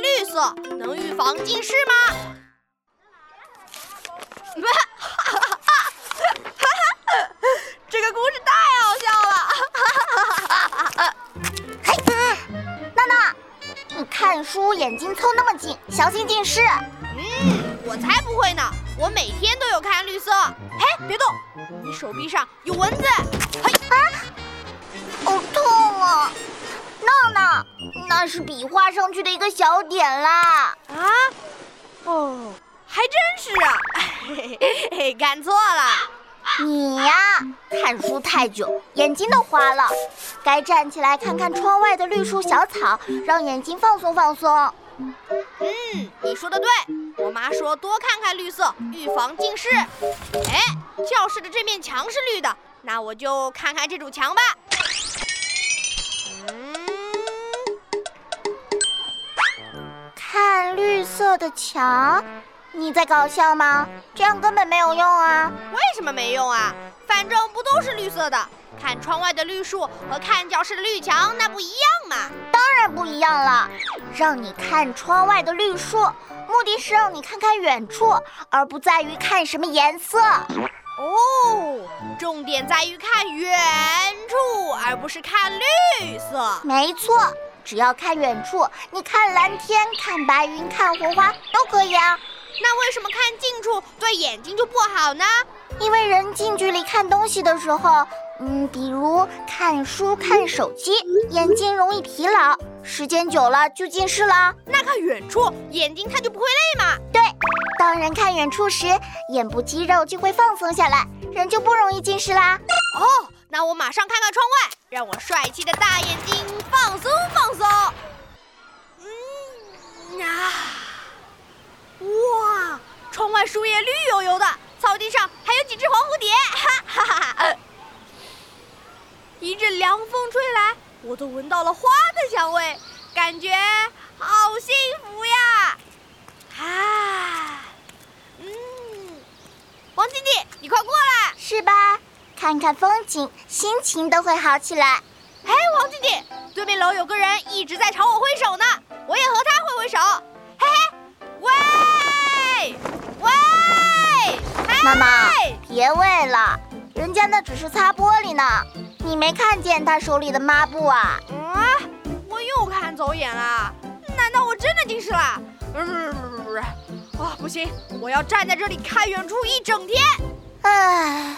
看绿色能预防近视吗？这个故事太好笑了！嘿，娜娜，你看书眼睛凑那么近，小心近视。嗯，我才不会呢，我每天都有看绿色。嘿，别动，你手臂上有蚊子。嘿啊，那是笔画上去的一个小点啦。啊？哦，还真是啊，嘿 嘿嘿，看错了。你呀，看书太久，眼睛都花了，该站起来看看窗外的绿树小草，让眼睛放松放松。嗯，你说的对，我妈说多看看绿色，预防近视。哎，教室的这面墙是绿的，那我就看看这堵墙吧。嗯，色的墙。你在搞笑吗？这样根本没有用啊！为什么没用啊？反正不都是绿色的。看窗外的绿树和看教室的绿墙，那不一样嘛？当然不一样了。让你看窗外的绿树，目的是让你看看远处，而不在于看什么颜色。哦，重点在于看远处，而不是看绿色。没错，只要看远处，你看蓝天、看白云、看火花都可以啊。那为什么看近处对眼睛就不好呢？因为人近距离看东西的时候，嗯，比如看书、看手机，眼睛容易疲劳，时间久了就近视了。那看远处，眼睛它就不会累吗？对，当人看远处时，眼部肌肉就会放松下来，人就不容易近视啦。哦，那我马上看看窗外，让我帅气的大眼睛放松放松。嗯啊。哇，窗外树叶绿油油的，草地上还有几只黄蝴蝶，哈哈哈哈！一阵凉风吹来，我都闻到了花的香味，感觉好幸福呀！啊，嗯，王弟弟，你快过来，是吧？看看风景，心情都会好起来。哎，王弟弟，对面楼有个人一直在朝我挥手呢，我也和他挥挥手。嘿嘿，喂！喂妈妈，别喂了，人家那只是擦玻璃呢，你没看见他手里的抹布啊？啊，我又看走眼了，难道我真的近视了？不是不是不是不是，啊不行，我要站在这里看远处一整天。唉。